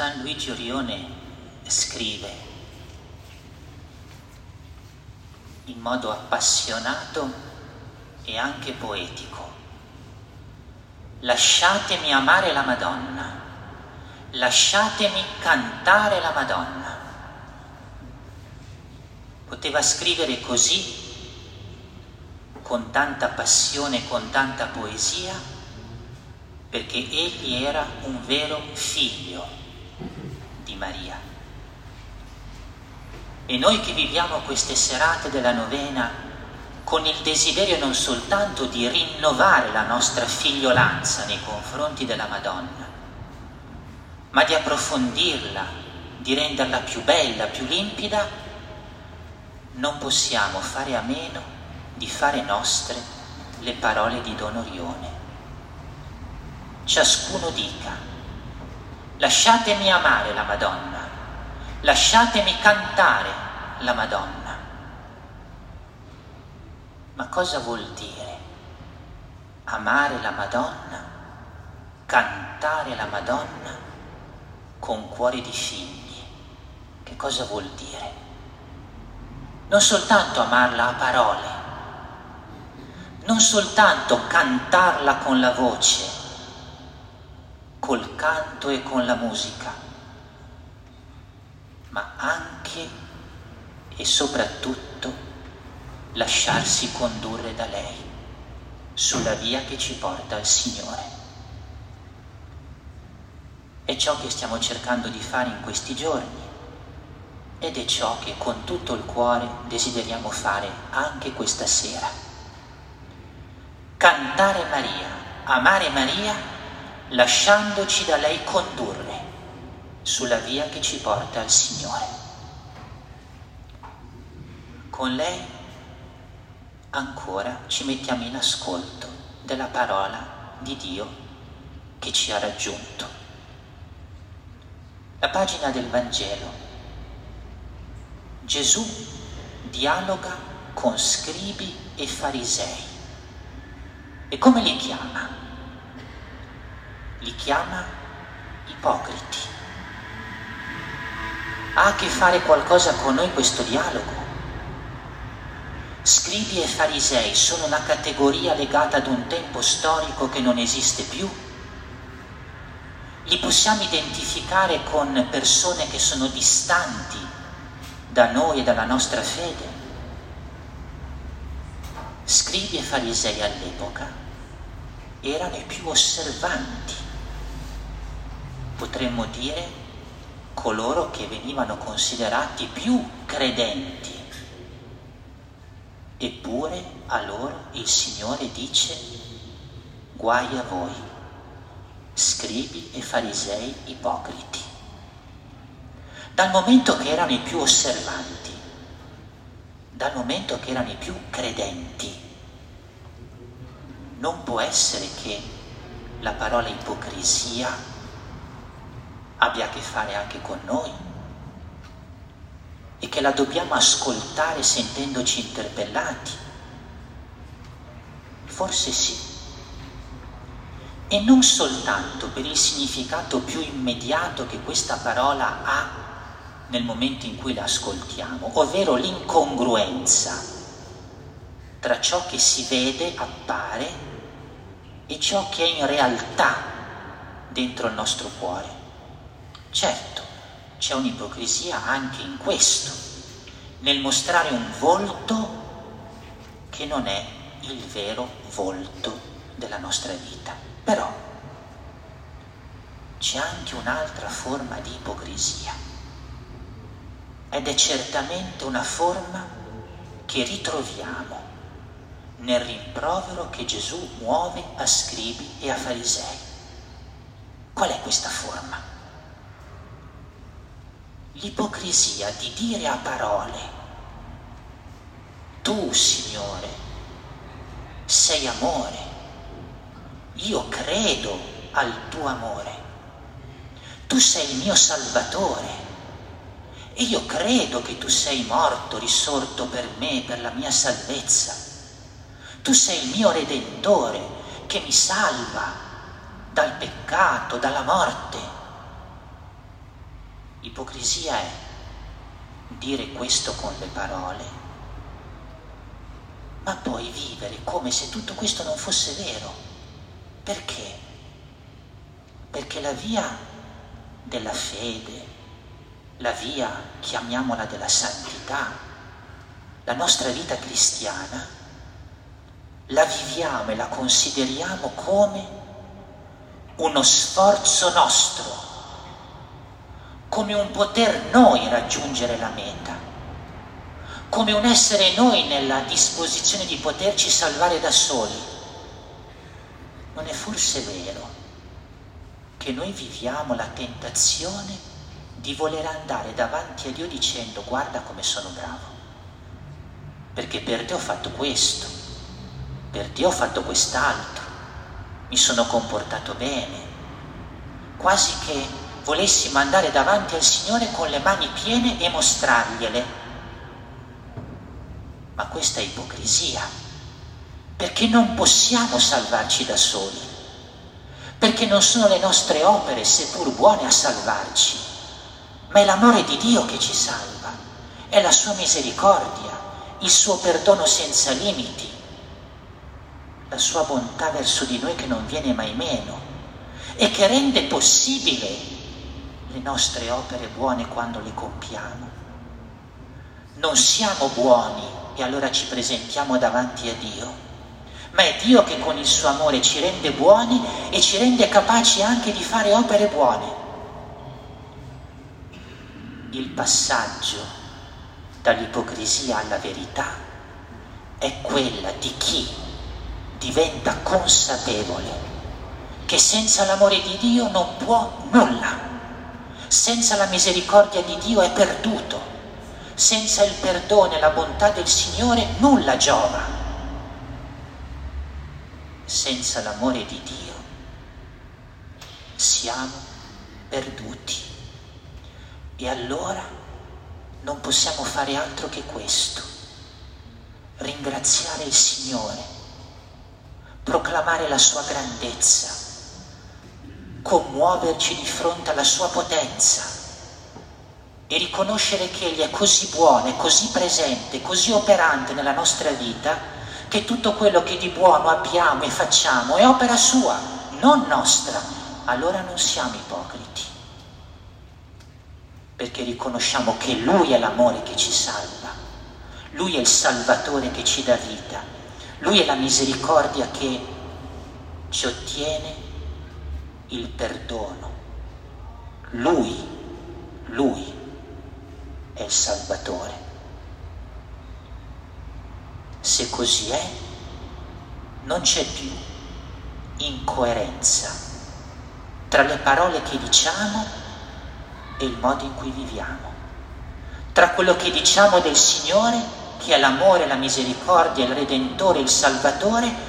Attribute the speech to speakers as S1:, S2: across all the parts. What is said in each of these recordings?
S1: San Luigi Orione scrive in modo appassionato e anche poetico. Lasciatemi amare la Madonna, lasciatemi cantare la Madonna. Poteva scrivere così, con tanta passione, con tanta poesia, perché egli era un vero figlio Maria. E noi che viviamo queste serate della novena con il desiderio non soltanto di rinnovare la nostra figliolanza nei confronti della Madonna, ma di approfondirla, di renderla più bella, più limpida, non possiamo fare a meno di fare nostre le parole di Don Orione. Ciascuno dica, lasciatemi amare la Madonna, lasciatemi cantare la Madonna. Ma cosa vuol dire amare la Madonna, cantare la Madonna con cuore di figli? Che cosa vuol dire? Non soltanto amarla a parole, non soltanto cantarla con la voce, col canto e con la musica, ma anche e soprattutto lasciarsi condurre da lei sulla via che ci porta al Signore. È ciò che stiamo cercando di fare in questi giorni ed è ciò che con tutto il cuore desideriamo fare anche questa sera. Cantare Maria, amare Maria lasciandoci da lei condurre sulla via che ci porta al Signore. Con lei ancora ci mettiamo in ascolto della parola di Dio che ci ha raggiunto. La pagina del Vangelo. Gesù dialoga con scribi e farisei. E come li chiama? Li chiama ipocriti. Ha a che fare qualcosa con noi questo dialogo? Scribi e farisei sono una categoria legata ad un tempo storico che non esiste più? Li possiamo identificare con persone che sono distanti da noi e dalla nostra fede? Scribi e farisei all'epoca erano i più osservanti potremmo dire coloro che venivano considerati più credenti. Eppure a loro il Signore dice, guai a voi, scribi e farisei ipocriti. Dal momento che erano i più osservanti, dal momento che erano i più credenti, non può essere che la parola ipocrisia abbia a che fare anche con noi e che la dobbiamo ascoltare sentendoci interpellati? Forse sì. E non soltanto per il significato più immediato che questa parola ha nel momento in cui la ascoltiamo, ovvero l'incongruenza tra ciò che si vede, appare, e ciò che è in realtà dentro il nostro cuore. Certo, c'è un'ipocrisia anche in questo, nel mostrare un volto che non è il vero volto della nostra vita. Però c'è anche un'altra forma di ipocrisia ed è certamente una forma che ritroviamo nel rimprovero che Gesù muove a scribi e a farisei. Qual è questa forma? L'ipocrisia di dire a parole, tu Signore sei amore, io credo al tuo amore, tu sei il mio Salvatore. E io credo che tu sei morto, risorto per me, per la mia salvezza, tu sei il mio Redentore che mi salva dal peccato, dalla morte Ipocrisia è dire questo con le parole, ma poi vivere come se tutto questo non fosse vero. Perché? Perché la via della fede, la via, chiamiamola della santità, la nostra vita cristiana, la viviamo e la consideriamo come uno sforzo nostro come un poter noi raggiungere la meta, come un essere noi nella disposizione di poterci salvare da soli. Non è forse vero che noi viviamo la tentazione di voler andare davanti a Dio dicendo guarda come sono bravo, perché per te ho fatto questo, per te ho fatto quest'altro, mi sono comportato bene, quasi che volessimo andare davanti al Signore con le mani piene e mostrargliele. Ma questa è ipocrisia, perché non possiamo salvarci da soli, perché non sono le nostre opere, seppur buone, a salvarci, ma è l'amore di Dio che ci salva, è la sua misericordia, il suo perdono senza limiti, la sua bontà verso di noi che non viene mai meno e che rende possibile le nostre opere buone quando le compiamo. Non siamo buoni e allora ci presentiamo davanti a Dio, ma è Dio che con il suo amore ci rende buoni e ci rende capaci anche di fare opere buone. Il passaggio dall'ipocrisia alla verità è quella di chi diventa consapevole che senza l'amore di Dio non può nulla senza la misericordia di Dio è perduto. Senza il perdono e la bontà del Signore nulla giova. Senza l'amore di Dio siamo perduti. E allora non possiamo fare altro che questo. Ringraziare il Signore, proclamare la sua grandezza commuoverci di fronte alla sua potenza e riconoscere che Egli è così buono, è così presente, così operante nella nostra vita, che tutto quello che di buono abbiamo e facciamo è opera sua, non nostra. Allora non siamo ipocriti, perché riconosciamo che Lui è l'amore che ci salva, Lui è il Salvatore che ci dà vita, Lui è la misericordia che ci ottiene il perdono. Lui, lui è il Salvatore. Se così è, non c'è più incoerenza tra le parole che diciamo e il modo in cui viviamo, tra quello che diciamo del Signore, che è l'amore, la misericordia, il Redentore, il Salvatore,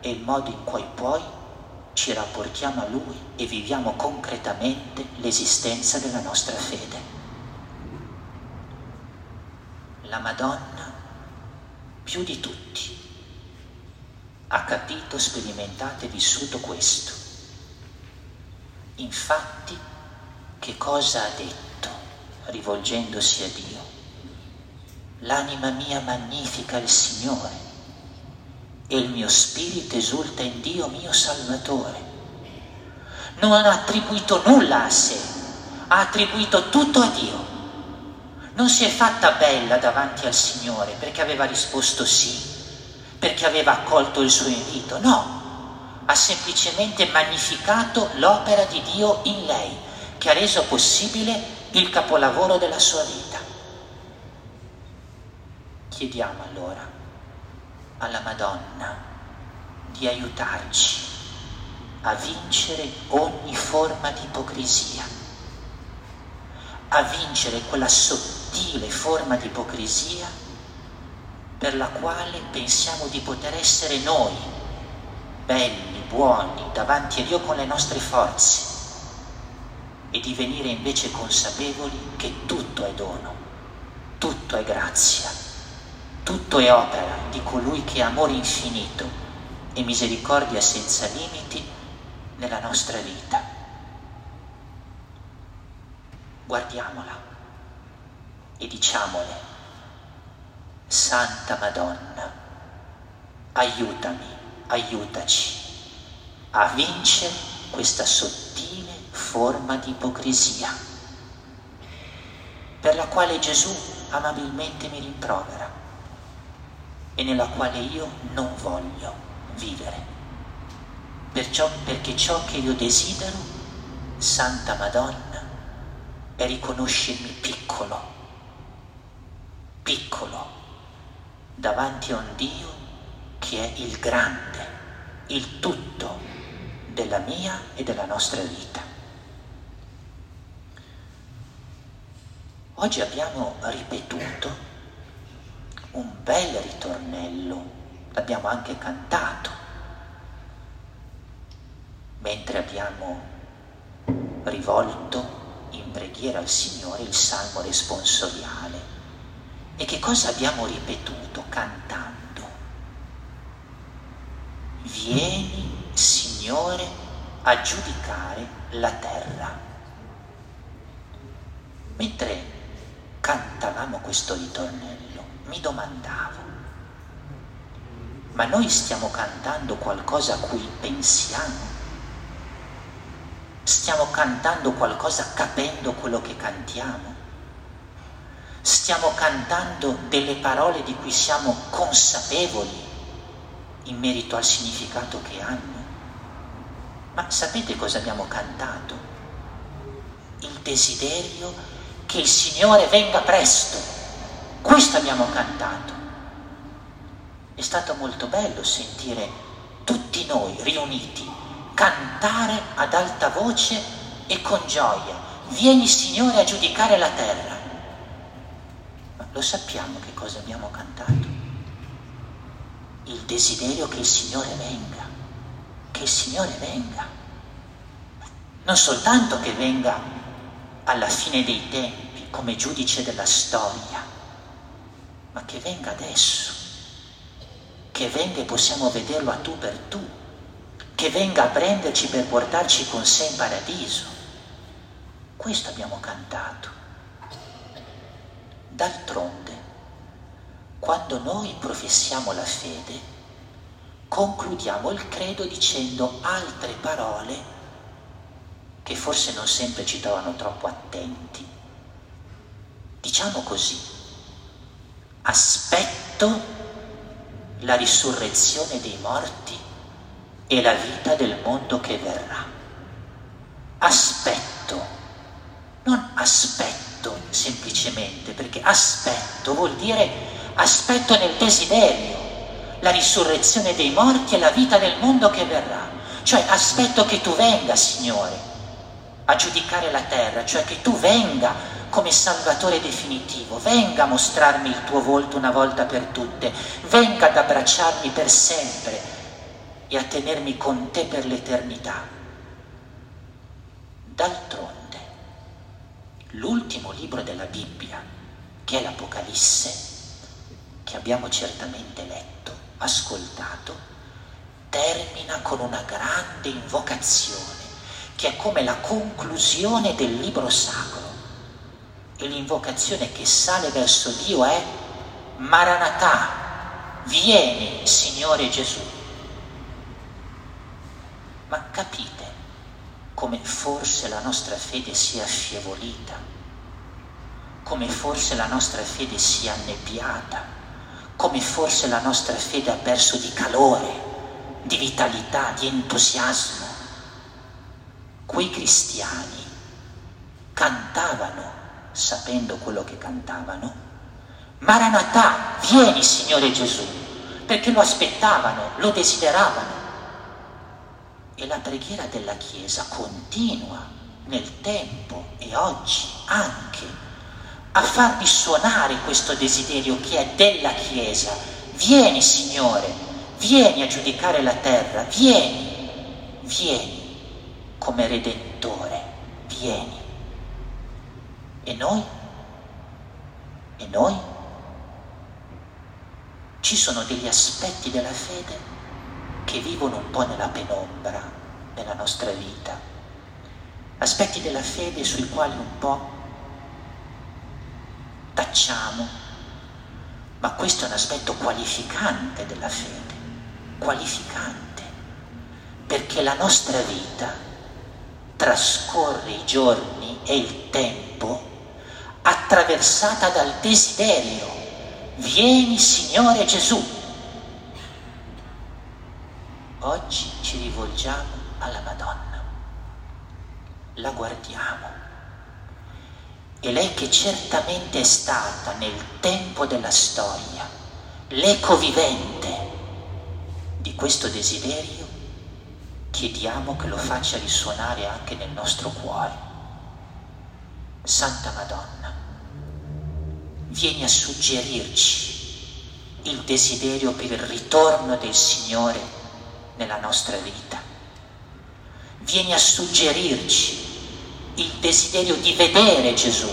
S1: e il modo in cui poi ci rapportiamo a Lui e viviamo concretamente l'esistenza della nostra fede. La Madonna, più di tutti, ha capito, sperimentato e vissuto questo. Infatti, che cosa ha detto rivolgendosi a Dio? L'anima mia magnifica il Signore e il mio spirito esulta in Dio mio Salvatore. Non ha attribuito nulla a sé, ha attribuito tutto a Dio. Non si è fatta bella davanti al Signore perché aveva risposto sì, perché aveva accolto il suo invito, no, ha semplicemente magnificato l'opera di Dio in lei, che ha reso possibile il capolavoro della sua vita. Chiediamo allora alla Madonna di aiutarci a vincere ogni forma di ipocrisia, a vincere quella sottile forma di ipocrisia per la quale pensiamo di poter essere noi, belli, buoni, davanti a Dio con le nostre forze e di venire invece consapevoli che tutto è dono, tutto è grazia tutto è opera di colui che ha amore infinito e misericordia senza limiti nella nostra vita. guardiamola e diciamole, Santa Madonna, aiutami, aiutaci a vincere questa sottile forma di ipocrisia per la quale Gesù amabilmente mi rimprovera e nella quale io non voglio vivere. Perciò, perché ciò che io desidero, Santa Madonna, è riconoscermi piccolo, piccolo, davanti a un Dio che è il grande, il tutto della mia e della nostra vita. Oggi abbiamo ripetuto un bel ritornello, l'abbiamo anche cantato, mentre abbiamo rivolto in preghiera al Signore il salmo responsoriale. E che cosa abbiamo ripetuto cantando? Vieni, Signore, a giudicare la terra. Mentre cantavamo questo ritornello, mi domandavo, ma noi stiamo cantando qualcosa a cui pensiamo? Stiamo cantando qualcosa capendo quello che cantiamo? Stiamo cantando delle parole di cui siamo consapevoli in merito al significato che hanno? Ma sapete cosa abbiamo cantato? Il desiderio che il Signore venga presto. Questo abbiamo cantato. È stato molto bello sentire tutti noi riuniti cantare ad alta voce e con gioia. Vieni Signore a giudicare la terra. Ma lo sappiamo che cosa abbiamo cantato? Il desiderio che il Signore venga, che il Signore venga. Non soltanto che venga alla fine dei tempi come giudice della storia, ma che venga adesso, che venga e possiamo vederlo a tu per tu, che venga a prenderci per portarci con sé in paradiso. Questo abbiamo cantato. D'altronde, quando noi professiamo la fede, concludiamo il credo dicendo altre parole che forse non sempre ci trovano troppo attenti. Diciamo così, aspetto la risurrezione dei morti e la vita del mondo che verrà. Aspetto, non aspetto semplicemente, perché aspetto vuol dire aspetto nel desiderio la risurrezione dei morti e la vita del mondo che verrà. Cioè aspetto che tu venga, Signore, a giudicare la terra, cioè che tu venga come Salvatore definitivo, venga a mostrarmi il tuo volto una volta per tutte, venga ad abbracciarmi per sempre e a tenermi con te per l'eternità. D'altronde, l'ultimo libro della Bibbia, che è l'Apocalisse, che abbiamo certamente letto, ascoltato, termina con una grande invocazione che è come la conclusione del libro sacro. E l'invocazione che sale verso Dio è Maranatà, vieni Signore Gesù. Ma capite come forse la nostra fede sia affievolita, come forse la nostra fede sia annebbiata, come forse la nostra fede ha perso di calore, di vitalità, di entusiasmo? Quei cristiani cantavano, sapendo quello che cantavano, Maranatà, vieni Signore Gesù, perché lo aspettavano, lo desideravano. E la preghiera della Chiesa continua nel tempo e oggi anche a far risuonare questo desiderio che è della Chiesa. Vieni Signore, vieni a giudicare la terra, vieni, vieni come redentore, vieni. E noi? E noi? Ci sono degli aspetti della fede che vivono un po' nella penombra della nostra vita, aspetti della fede sui quali un po' abbracciamo, ma questo è un aspetto qualificante della fede, qualificante, perché la nostra vita trascorre i giorni e il tempo attraversata dal desiderio, vieni Signore Gesù. Oggi ci rivolgiamo alla Madonna, la guardiamo e lei che certamente è stata nel tempo della storia l'eco vivente di questo desiderio, chiediamo che lo faccia risuonare anche nel nostro cuore. Santa Madonna, vieni a suggerirci il desiderio per il ritorno del Signore nella nostra vita. Vieni a suggerirci il desiderio di vedere Gesù,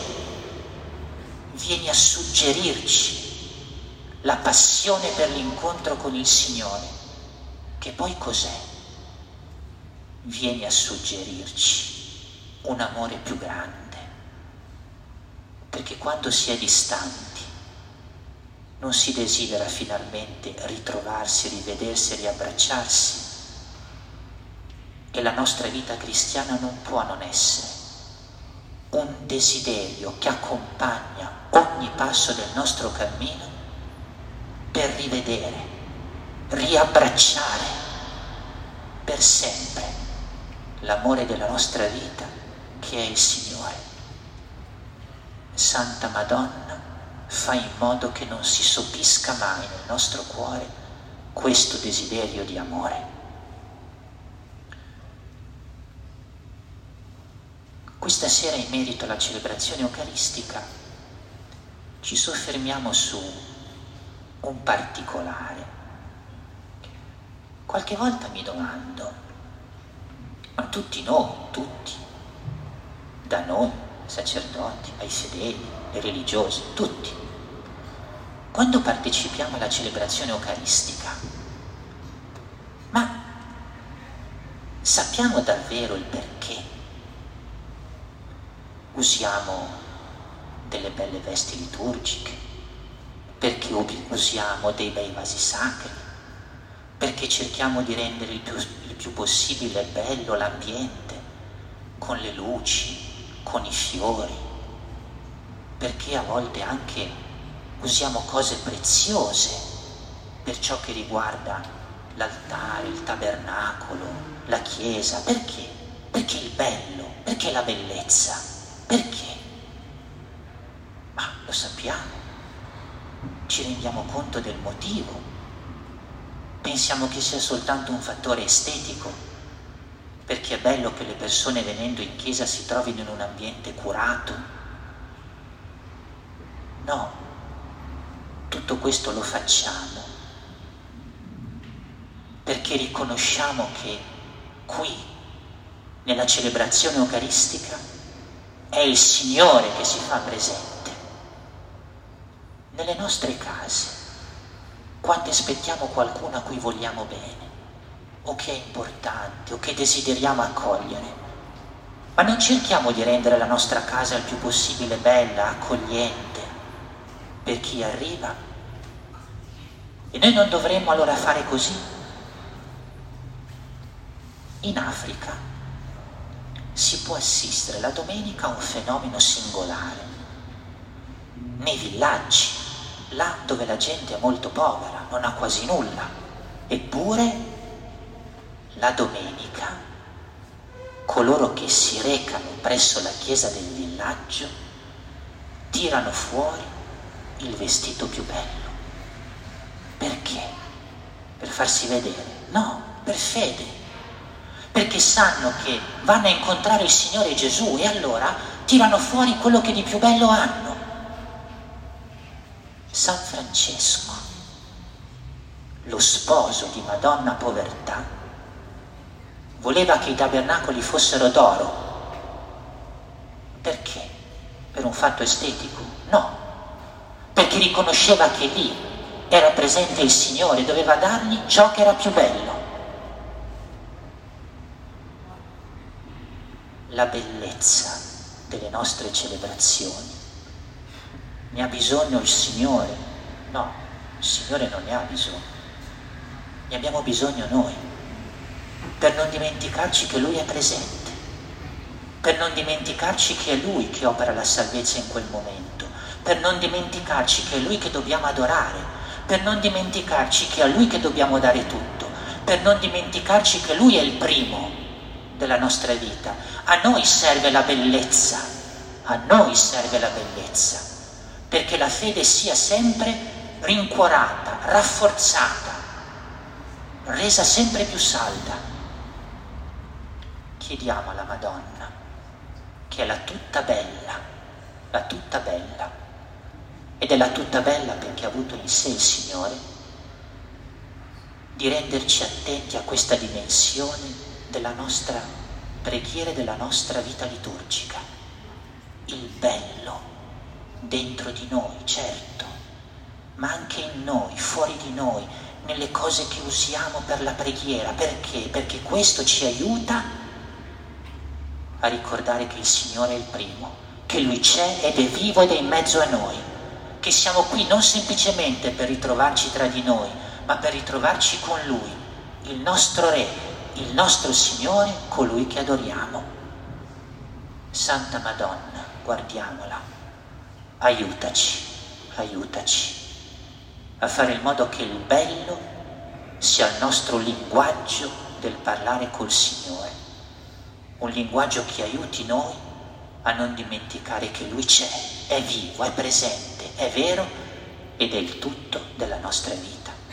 S1: vieni a suggerirci la passione per l'incontro con il Signore, che poi cos'è? Vieni a suggerirci un amore più grande, perché quando si è distanti non si desidera finalmente ritrovarsi, rivedersi, riabbracciarsi e la nostra vita cristiana non può non essere un desiderio che accompagna ogni passo del nostro cammino per rivedere, riabbracciare per sempre l'amore della nostra vita che è il Signore. Santa Madonna, fai in modo che non si sopisca mai nel nostro cuore questo desiderio di amore. Questa sera in merito alla celebrazione eucaristica ci soffermiamo su un particolare. Qualche volta mi domando, ma tutti noi, tutti, da noi, sacerdoti, ai fedeli, ai religiosi, tutti, quando partecipiamo alla celebrazione eucaristica, ma sappiamo davvero il perché? usiamo delle belle vesti liturgiche, perché usiamo dei bei vasi sacri, perché cerchiamo di rendere il più, il più possibile bello l'ambiente, con le luci, con i fiori, perché a volte anche usiamo cose preziose per ciò che riguarda l'altare, il tabernacolo, la chiesa, perché? Perché il bello, perché la bellezza. Perché? Ma lo sappiamo, ci rendiamo conto del motivo, pensiamo che sia soltanto un fattore estetico, perché è bello che le persone venendo in chiesa si trovino in un ambiente curato. No, tutto questo lo facciamo perché riconosciamo che qui, nella celebrazione eucaristica, è il Signore che si fa presente. Nelle nostre case, quando aspettiamo qualcuno a cui vogliamo bene, o che è importante, o che desideriamo accogliere, ma non cerchiamo di rendere la nostra casa il più possibile bella, accogliente, per chi arriva. E noi non dovremmo allora fare così. In Africa si può assistere la domenica a un fenomeno singolare. Nei villaggi, là dove la gente è molto povera, non ha quasi nulla, eppure la domenica coloro che si recano presso la chiesa del villaggio tirano fuori il vestito più bello. Perché? Per farsi vedere? No, per fede perché sanno che vanno a incontrare il Signore Gesù e allora tirano fuori quello che di più bello hanno. San Francesco, lo sposo di Madonna Povertà, voleva che i tabernacoli fossero d'oro. Perché? Per un fatto estetico? No, perché riconosceva che lì era presente il Signore, doveva dargli ciò che era più bello. la bellezza delle nostre celebrazioni ne ha bisogno il Signore. No, il Signore non ne ha bisogno. Ne abbiamo bisogno noi, per non dimenticarci che Lui è presente, per non dimenticarci che è Lui che opera la salvezza in quel momento, per non dimenticarci che è Lui che dobbiamo adorare, per non dimenticarci che è a Lui che dobbiamo dare tutto, per non dimenticarci che Lui è il primo della nostra vita. A noi serve la bellezza, a noi serve la bellezza, perché la fede sia sempre rincuorata, rafforzata, resa sempre più salda. Chiediamo alla Madonna, che è la tutta bella, la tutta bella, ed è la tutta bella perché ha avuto in sé il Signore, di renderci attenti a questa dimensione della nostra preghiera e della nostra vita liturgica. Il bello dentro di noi, certo, ma anche in noi, fuori di noi, nelle cose che usiamo per la preghiera. Perché? Perché questo ci aiuta a ricordare che il Signore è il primo, che Lui c'è ed è vivo ed è in mezzo a noi, che siamo qui non semplicemente per ritrovarci tra di noi, ma per ritrovarci con Lui, il nostro Re, il nostro Signore, colui che adoriamo. Santa Madonna, guardiamola, aiutaci, aiutaci a fare in modo che il bello sia il nostro linguaggio del parlare col Signore, un linguaggio che aiuti noi a non dimenticare che Lui c'è, è vivo, è presente, è vero ed è il tutto della nostra vita.